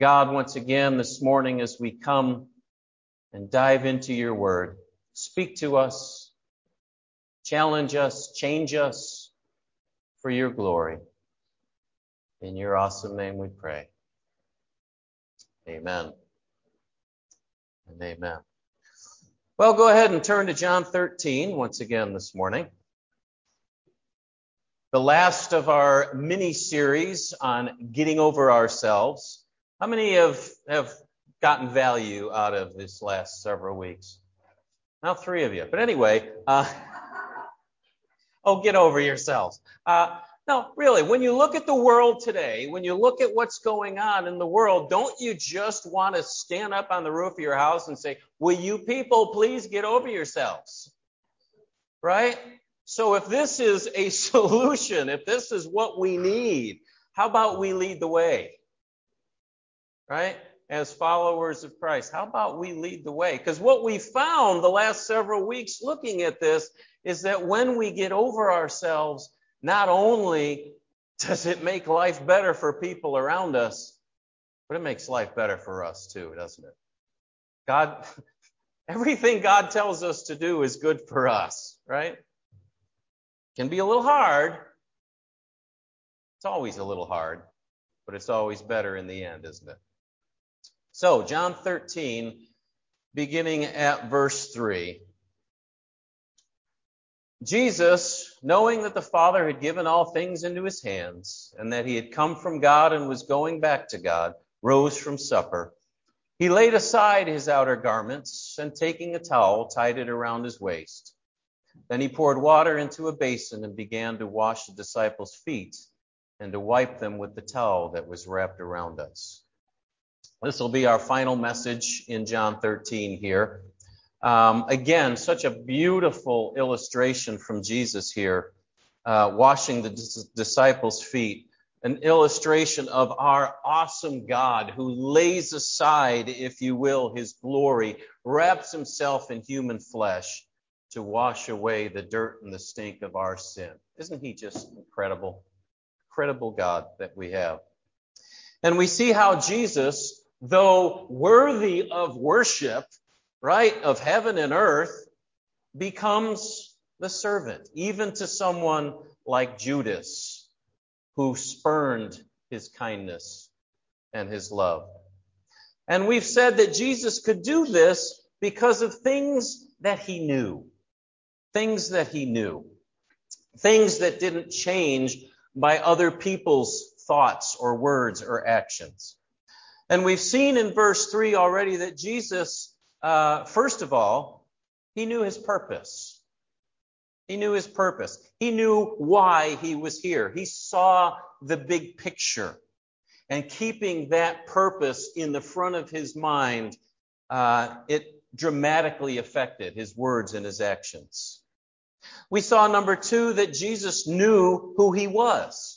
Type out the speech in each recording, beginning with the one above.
God, once again this morning as we come and dive into your word, speak to us, challenge us, change us for your glory. In your awesome name we pray. Amen. And amen. Well, go ahead and turn to John 13 once again this morning. The last of our mini series on getting over ourselves. How many have, have gotten value out of this last several weeks? Now, three of you. But anyway, uh, oh, get over yourselves. Uh, no, really, when you look at the world today, when you look at what's going on in the world, don't you just want to stand up on the roof of your house and say, Will you people please get over yourselves? Right? So if this is a solution, if this is what we need, how about we lead the way? Right? As followers of Christ. How about we lead the way? Because what we found the last several weeks looking at this is that when we get over ourselves, not only does it make life better for people around us, but it makes life better for us too, doesn't it? God, everything God tells us to do is good for us, right? Can be a little hard. It's always a little hard, but it's always better in the end, isn't it? So, John 13, beginning at verse 3. Jesus, knowing that the Father had given all things into his hands, and that he had come from God and was going back to God, rose from supper. He laid aside his outer garments, and taking a towel, tied it around his waist. Then he poured water into a basin and began to wash the disciples' feet and to wipe them with the towel that was wrapped around us. This will be our final message in John 13 here. Um, again, such a beautiful illustration from Jesus here, uh, washing the dis- disciples' feet. An illustration of our awesome God who lays aside, if you will, his glory, wraps himself in human flesh to wash away the dirt and the stink of our sin. Isn't he just incredible? Incredible God that we have. And we see how Jesus though worthy of worship, right, of heaven and earth, becomes the servant, even to someone like Judas, who spurned his kindness and his love. And we've said that Jesus could do this because of things that he knew. Things that he knew. Things that didn't change by other people's thoughts or words or actions. And we've seen in verse 3 already that Jesus, uh, first of all, he knew his purpose. He knew his purpose. He knew why he was here. He saw the big picture. And keeping that purpose in the front of his mind, uh, it dramatically affected his words and his actions. We saw number two that Jesus knew who he was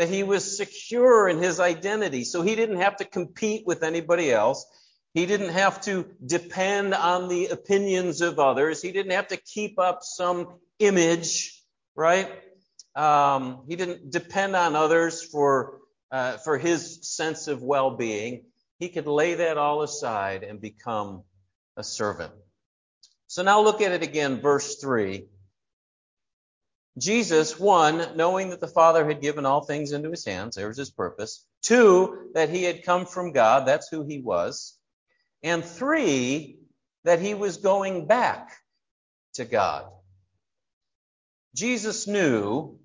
that he was secure in his identity. So he didn't have to compete with anybody else. He didn't have to depend on the opinions of others. He didn't have to keep up some image, right? Um, he didn't depend on others for uh, for his sense of well-being. He could lay that all aside and become a servant. So now look at it again, verse three. Jesus, one, knowing that the Father had given all things into his hands, there was his purpose. Two, that he had come from God, that's who he was. And three, that he was going back to God. Jesus knew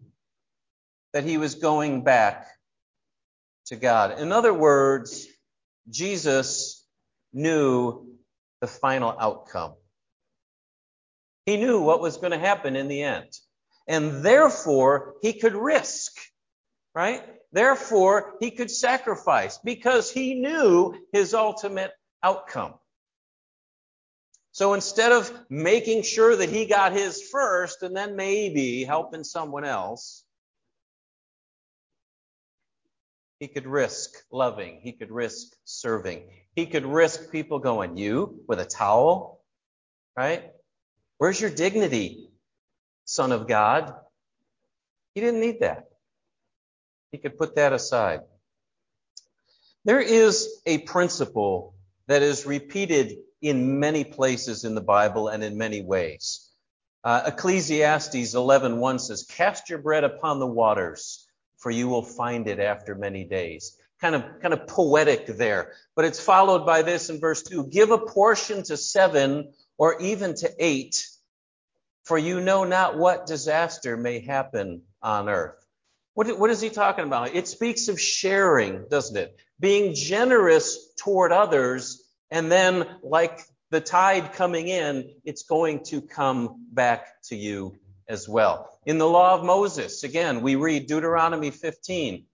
that he was going back to God. In other words, Jesus knew the final outcome. He knew what was going to happen in the end and therefore he could risk, right? Therefore he could sacrifice because he knew his ultimate outcome. So instead of making sure that he got his first and then maybe helping someone else, he could risk loving. He could risk serving. He could risk people going, You with a towel? Right? Where's your dignity? Son of God. He didn't need that. He could put that aside. There is a principle that is repeated in many places in the Bible and in many ways. Uh, Ecclesiastes 11:1 says, "Cast your bread upon the waters, for you will find it after many days." Kind of, kind of poetic there. But it's followed by this in verse 2 Give a portion to seven or even to eight, for you know not what disaster may happen on earth. What, what is he talking about? It speaks of sharing, doesn't it? Being generous toward others, and then, like the tide coming in, it's going to come back to you as well. In the law of Moses, again, we read Deuteronomy 15.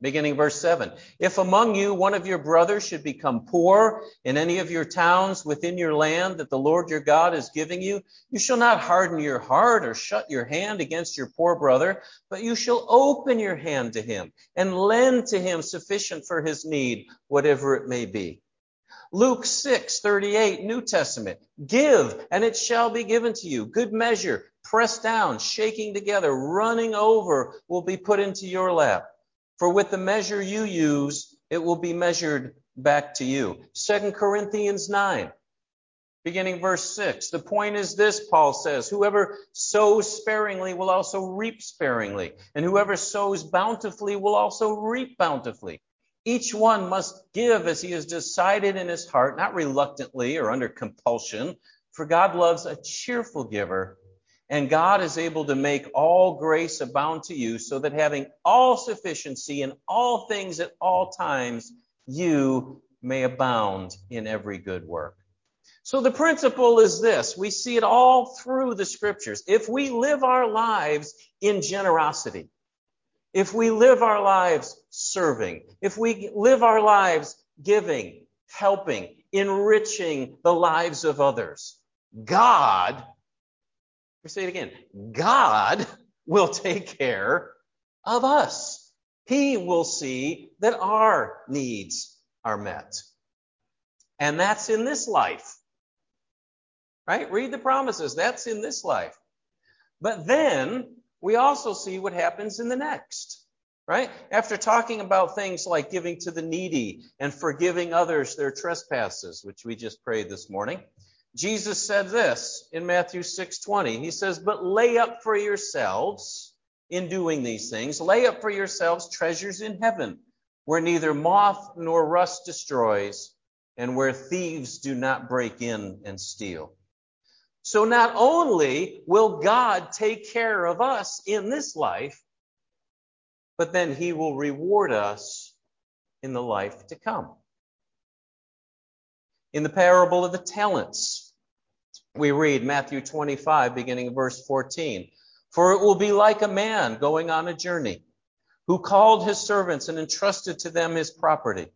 Beginning verse 7. If among you one of your brothers should become poor in any of your towns within your land that the Lord your God is giving you, you shall not harden your heart or shut your hand against your poor brother, but you shall open your hand to him and lend to him sufficient for his need, whatever it may be. Luke 6, 38, New Testament. Give, and it shall be given to you. Good measure, pressed down, shaking together, running over, will be put into your lap. For with the measure you use, it will be measured back to you. 2 Corinthians 9, beginning verse 6. The point is this, Paul says, whoever sows sparingly will also reap sparingly, and whoever sows bountifully will also reap bountifully. Each one must give as he has decided in his heart, not reluctantly or under compulsion, for God loves a cheerful giver and God is able to make all grace abound to you, so that having all sufficiency in all things at all times, you may abound in every good work. So the principle is this. We see it all through the scriptures. If we live our lives in generosity, if we live our lives serving, if we live our lives giving, helping, enriching the lives of others, God we say it again. God will take care of us. He will see that our needs are met. And that's in this life. Right? Read the promises. That's in this life. But then we also see what happens in the next. Right? After talking about things like giving to the needy and forgiving others their trespasses, which we just prayed this morning, Jesus said this in Matthew 6:20. He says, "But lay up for yourselves in doing these things, lay up for yourselves treasures in heaven, where neither moth nor rust destroys, and where thieves do not break in and steal." So not only will God take care of us in this life, but then he will reward us in the life to come. In the parable of the talents, we read Matthew 25, beginning verse 14. For it will be like a man going on a journey who called his servants and entrusted to them his property.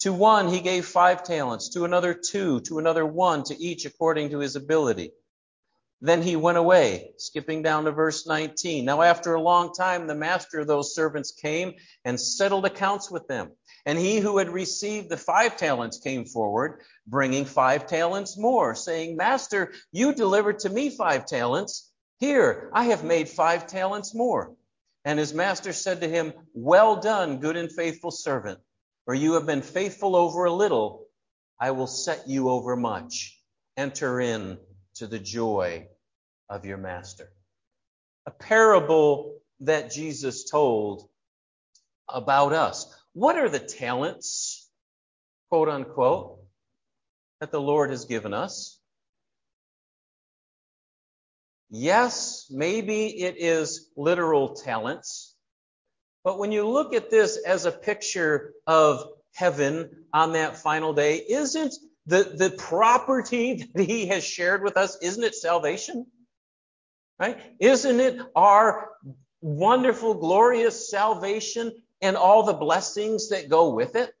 To one he gave five talents, to another two, to another one, to each according to his ability. Then he went away, skipping down to verse 19. Now, after a long time, the master of those servants came and settled accounts with them. And he who had received the five talents came forward, bringing five talents more, saying, Master, you delivered to me five talents. Here, I have made five talents more. And his master said to him, Well done, good and faithful servant. For you have been faithful over a little, I will set you over much. Enter in to the joy of your master. A parable that Jesus told about us. What are the talents, quote unquote, that the Lord has given us? Yes, maybe it is literal talents, but when you look at this as a picture of heaven on that final day, isn't the, the property that he has shared with us, isn't it salvation? Right? Isn't it our wonderful, glorious salvation and all the blessings that go with it?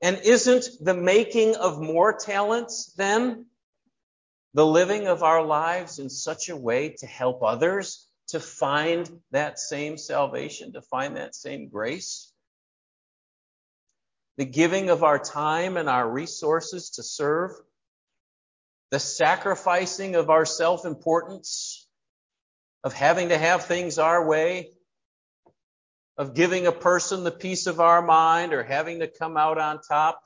And isn't the making of more talents then the living of our lives in such a way to help others to find that same salvation, to find that same grace? The giving of our time and our resources to serve, the sacrificing of our self importance, of having to have things our way, of giving a person the peace of our mind or having to come out on top.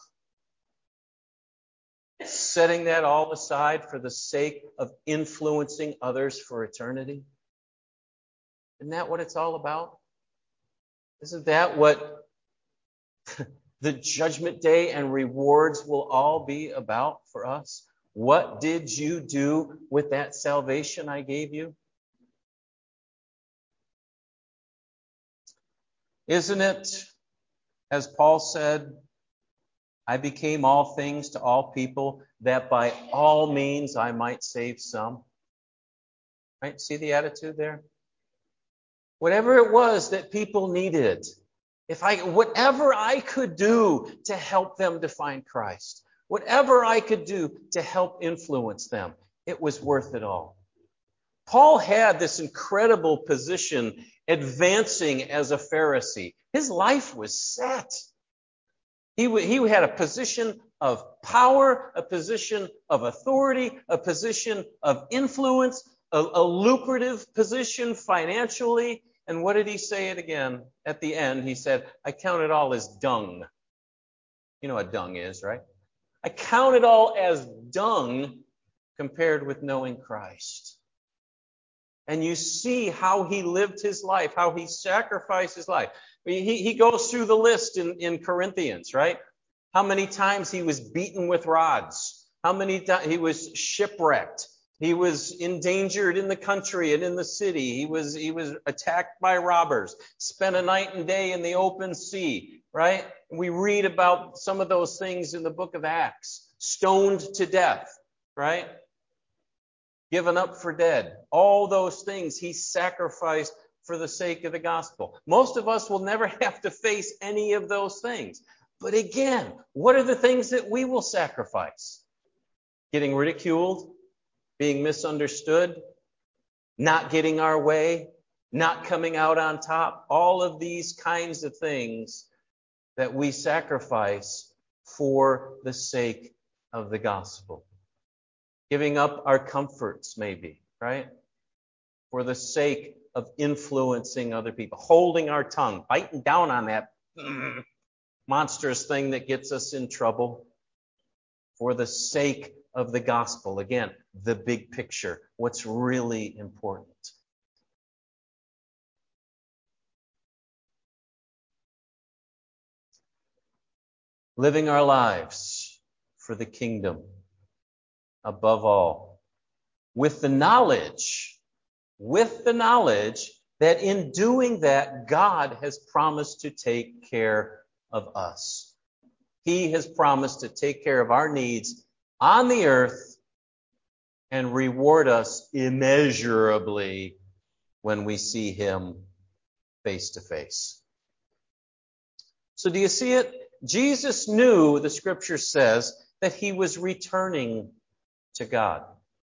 Setting that all aside for the sake of influencing others for eternity. Isn't that what it's all about? Isn't that what the judgment day and rewards will all be about for us? What did you do with that salvation I gave you? Isn't it, as Paul said, I became all things to all people that by all means I might save some? Right? See the attitude there? Whatever it was that people needed, if I, whatever I could do to help them to find Christ, whatever I could do to help influence them, it was worth it all. Paul had this incredible position advancing as a Pharisee. His life was set. He, he had a position of power, a position of authority, a position of influence, a, a lucrative position financially. And what did he say it again? At the end, he said, I count it all as dung. You know what dung is, right? I count it all as dung compared with knowing Christ and you see how he lived his life, how he sacrificed his life. He, he goes through the list in, in Corinthians, right? How many times he was beaten with rods, how many times he was shipwrecked, he was endangered in the country and in the city. He was he was attacked by robbers, spent a night and day in the open sea, right? We read about some of those things in the book of Acts. Stoned to death, right? Given up for dead. All those things he sacrificed for the sake of the gospel. Most of us will never have to face any of those things. But again, what are the things that we will sacrifice? Getting ridiculed, being misunderstood, not getting our way, not coming out on top. All of these kinds of things that we sacrifice for the sake of the gospel giving up our comforts, maybe, right? For the sake of influencing other people, holding our tongue, biting down on that monstrous thing that gets us in trouble for the sake of the gospel. Again, the big picture, what's really important. Living our lives for the kingdom above all. With the knowledge, with the knowledge that in doing that, God has promised to take care of us. He has promised to take care of our needs on the earth and reward us immeasurably when we see Him face to face. So, do you see it? Jesus knew, the scripture says, that He was returning to God.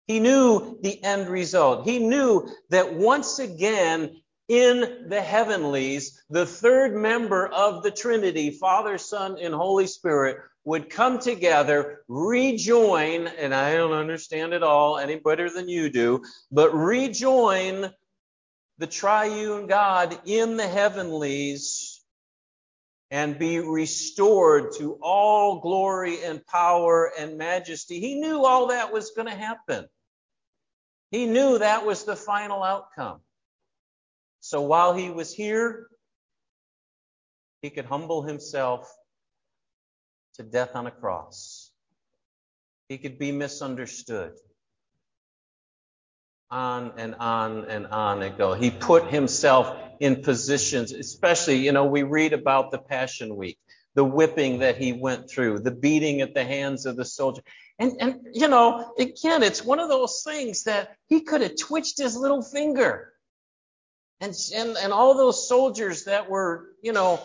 He knew the end result. He knew that once again in the heavenlies, the third member of the Trinity, Father, Son, and Holy Spirit, would come together, rejoin, and I don't understand it all any better than you do, but rejoin the triune God in the heavenlies and be restored to all glory and power and majesty. He knew all that was going to happen. He knew that was the final outcome. So while he was here, he could humble himself to death on a cross. He could be misunderstood. On and on and on it go. He put himself in positions, especially, you know, we read about the Passion Week, the whipping that he went through, the beating at the hands of the soldier. And, and, you know, again, it's one of those things that he could have twitched his little finger. And, and, and all those soldiers that were, you know,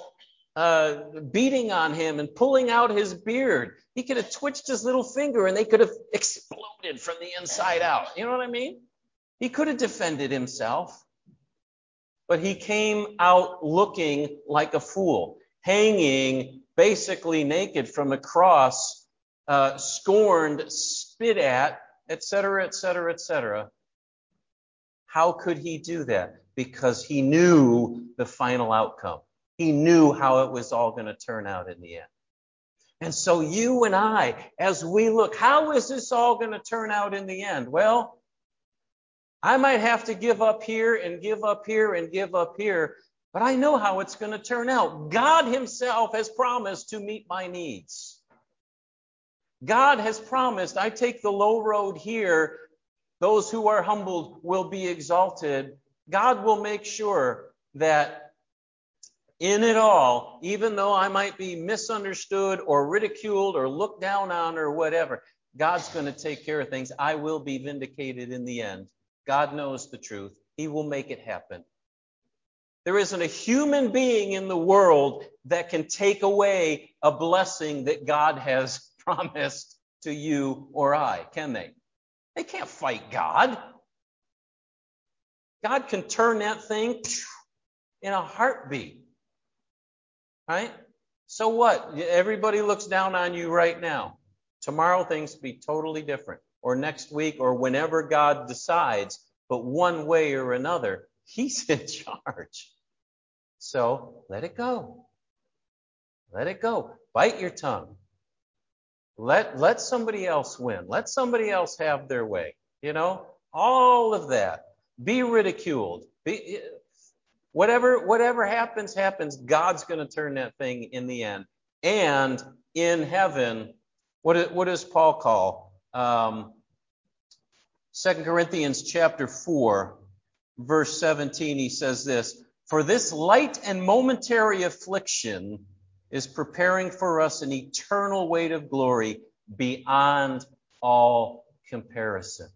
uh, beating on him and pulling out his beard, he could have twitched his little finger and they could have exploded from the inside out. You know what I mean? He could have defended himself but he came out looking like a fool, hanging basically naked from a cross, uh, scorned, spit at, etc., etc., etc. How could he do that? Because he knew the final outcome. He knew how it was all going to turn out in the end. And so you and I, as we look, how is this all going to turn out in the end? Well, I might have to give up here and give up here and give up here, but I know how it's going to turn out. God Himself has promised to meet my needs. God has promised, I take the low road here. Those who are humbled will be exalted. God will make sure that in it all, even though I might be misunderstood or ridiculed or looked down on or whatever, God's going to take care of things. I will be vindicated in the end. God knows the truth. He will make it happen. There isn't a human being in the world that can take away a blessing that God has promised to you or I, can they? They can't fight God. God can turn that thing in a heartbeat. Right? So what? Everybody looks down on you right now. Tomorrow things be totally different. Or next week or whenever God decides. But one way or another, He's in charge. So let it go. Let it go. Bite your tongue. Let, let somebody else win. Let somebody else have their way. You know, all of that. Be ridiculed. Be, whatever, whatever happens, happens. God's going to turn that thing in the end. And in heaven, what, what does Paul call? Um, 2 Corinthians chapter 4, verse 17, he says this, For this light and momentary affliction is preparing for us an eternal weight of glory beyond all comparison.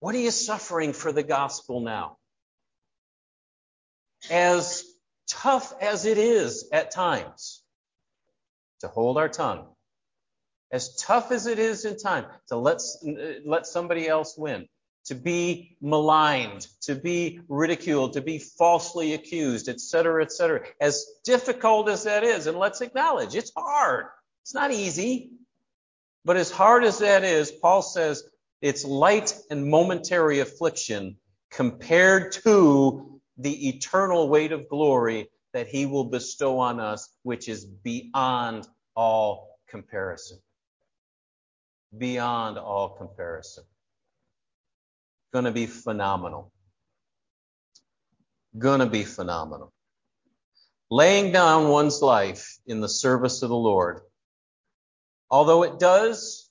What are you suffering for the gospel now? As tough as it is at times to hold our tongue, as tough as it is in time to let, let somebody else win, to be maligned, to be ridiculed, to be falsely accused, etc., etc. As difficult as that is, and let's acknowledge it's hard. It's not easy. But as hard as that is, Paul says it's light and momentary affliction compared to the eternal weight of glory that he will bestow on us, which is beyond all comparison. Beyond all comparison going to be phenomenal. Going to be phenomenal. Laying down one's life in the service of the Lord, although it does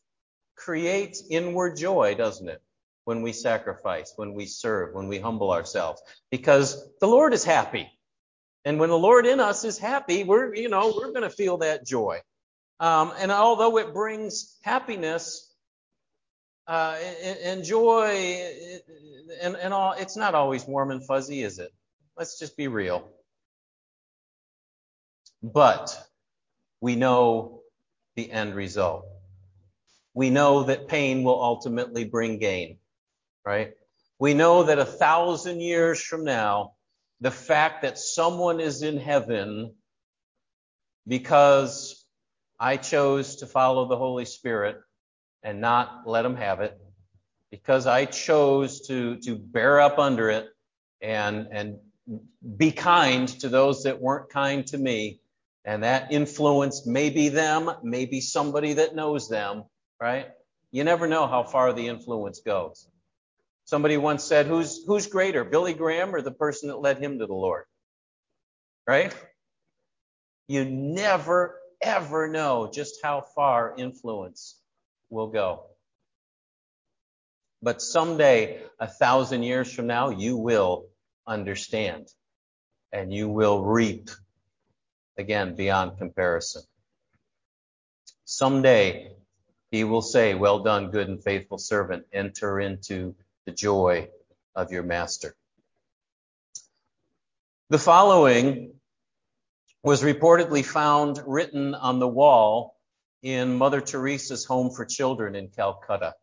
create inward joy, doesn't it? When we sacrifice, when we serve, when we humble ourselves, because the Lord is happy. And when the Lord in us is happy, we're, you know, we're going to feel that joy. Um, and although it brings happiness, uh, and joy and, and all, it's not always warm and fuzzy, is it? Let's just be real. But we know the end result. We know that pain will ultimately bring gain, right? We know that a thousand years from now, the fact that someone is in heaven because I chose to follow the Holy Spirit and not let them have it because I chose to, to bear up under it and, and be kind to those that weren't kind to me. And that influenced maybe them, maybe somebody that knows them, right? You never know how far the influence goes. Somebody once said, who's, who's greater, Billy Graham or the person that led him to the Lord? Right? You never, ever know just how far influence will go. But someday, a thousand years from now, you will understand and you will reap again beyond comparison. Someday, he will say, Well done, good and faithful servant. Enter into the joy of your master. The following was reportedly found written on the wall in Mother Teresa's Home for Children in Calcutta.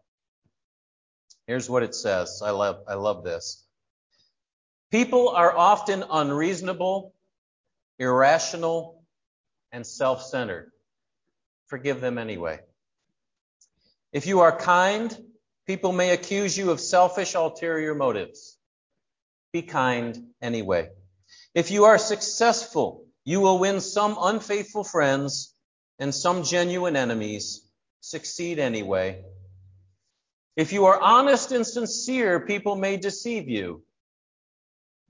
Here's what it says. I love, I love this. People are often unreasonable, irrational, and self-centered. Forgive them anyway. If you are kind, people may accuse you of selfish ulterior motives. Be kind anyway. If you are successful, you will win some unfaithful friends and some genuine enemies. Succeed anyway. If you are honest and sincere, people may deceive you.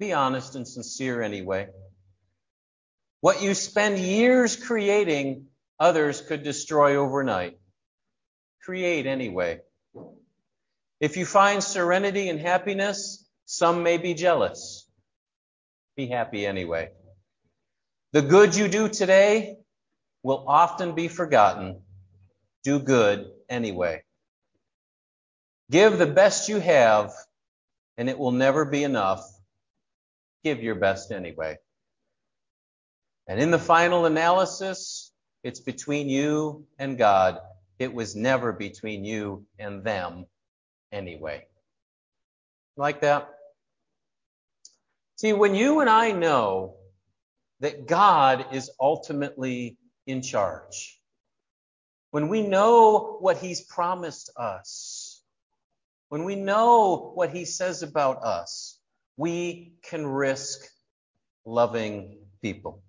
Be honest and sincere anyway. What you spend years creating, others could destroy overnight. Create anyway. If you find serenity and happiness, some may be jealous. Be happy anyway. The good you do today will often be forgotten. Do good anyway. Give the best you have, and it will never be enough. Give your best anyway. And in the final analysis, it's between you and God. It was never between you and them anyway. Like that? See, when you and I know that God is ultimately in charge, when we know what He's promised us, when we know what He says about us, we can risk loving people.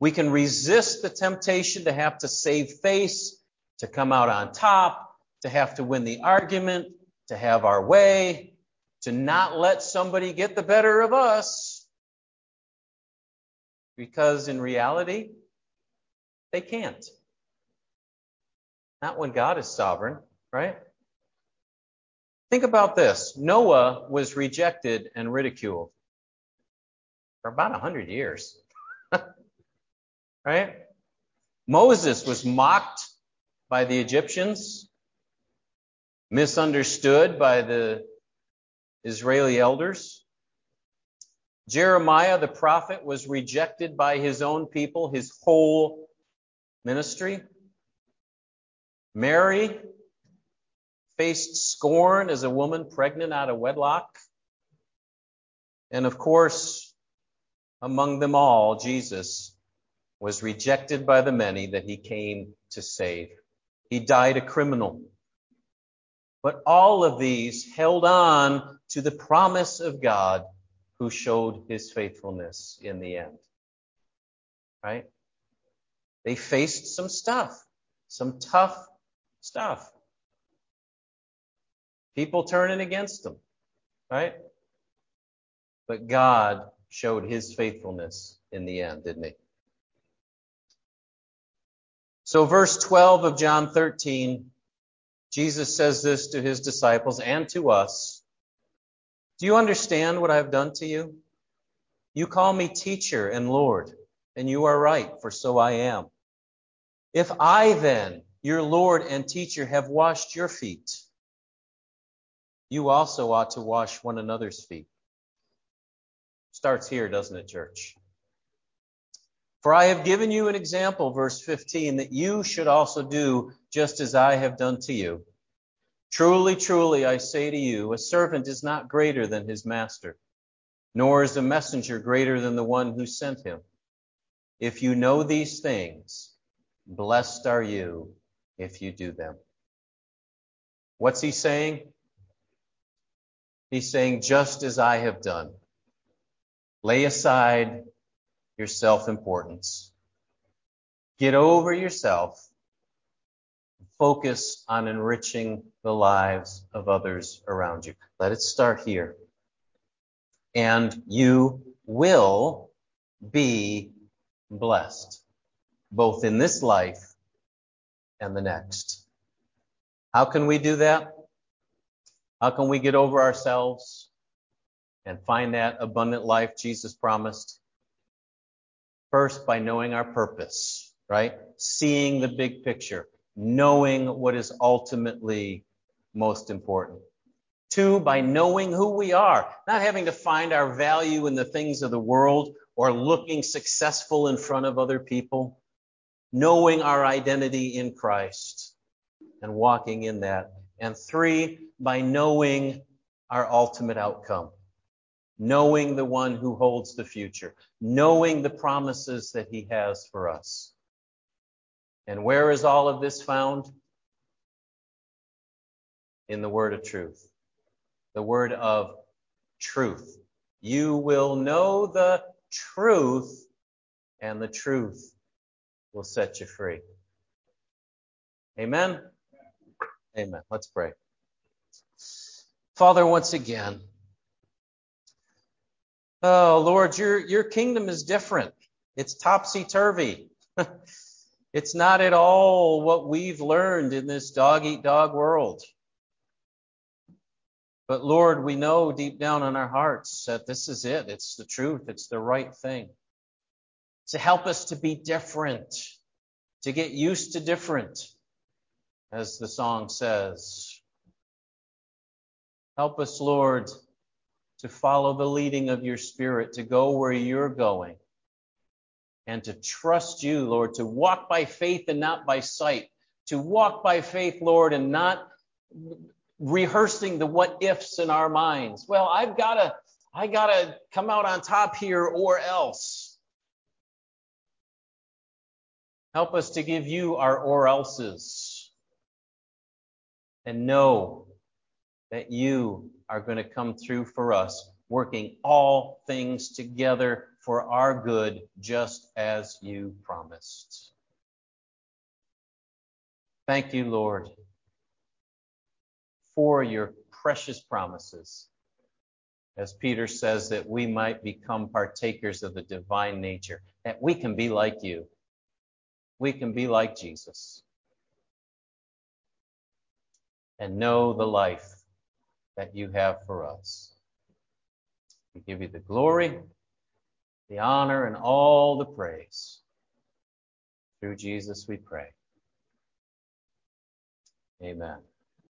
We can resist the temptation to have to save face, to come out on top, to have to win the argument, to have our way, to not let somebody get the better of us. Because in reality, they can't. Not when God is sovereign, right? Think about this Noah was rejected and ridiculed for about a hundred years. right? Moses was mocked by the Egyptians, misunderstood by the Israeli elders. Jeremiah the prophet was rejected by his own people, his whole ministry. Mary faced scorn as a woman pregnant out of wedlock. And of course, among them all, Jesus was rejected by the many that he came to save. He died a criminal. But all of these held on to the promise of God who showed his faithfulness in the end. Right? They faced some stuff, some tough stuff. People turning against them, right? But God showed his faithfulness in the end, didn't he? So, verse 12 of John 13, Jesus says this to his disciples and to us Do you understand what I have done to you? You call me teacher and Lord, and you are right, for so I am. If I then, your Lord and teacher, have washed your feet, you also ought to wash one another's feet. Starts here, doesn't it, church? For I have given you an example, verse 15, that you should also do just as I have done to you. Truly, truly, I say to you, a servant is not greater than his master, nor is a messenger greater than the one who sent him. If you know these things, blessed are you if you do them. What's he saying? He's saying, just as I have done. Lay aside your self importance. Get over yourself. Focus on enriching the lives of others around you. Let it start here. And you will be blessed, both in this life and the next. How can we do that? How can we get over ourselves and find that abundant life Jesus promised? First, by knowing our purpose, right? Seeing the big picture, knowing what is ultimately most important. Two, by knowing who we are, not having to find our value in the things of the world or looking successful in front of other people. Knowing our identity in Christ and walking in that. And three, by knowing our ultimate outcome knowing the one who holds the future, knowing the promises that he has for us. And where is all of this found? In the word of truth. The word of truth. You will know the truth, and the truth will set you free. Amen? Amen. Let's pray. Father, once again, oh Lord, your, your kingdom is different. It's topsy turvy. it's not at all what we've learned in this dog eat dog world. But Lord, we know deep down in our hearts that this is it. It's the truth. It's the right thing. To help us to be different, to get used to different, as the song says. Help us, Lord, to follow the leading of your Spirit, to go where you're going, and to trust you, Lord, to walk by faith and not by sight, to walk by faith, Lord, and not rehearsing the what ifs in our minds. Well, I've got to I got to come out on top here or else. Help us to give you our or else's and know that you are going to come through for us, working all things together for our good, just as you promised. Thank you, Lord for your precious promises. As Peter says, that we might become partakers of the divine nature, that we can be like you. We can be like Jesus and know the life that you have for us. We give you the glory, the honor, and all the praise. Through Jesus we pray. Amen.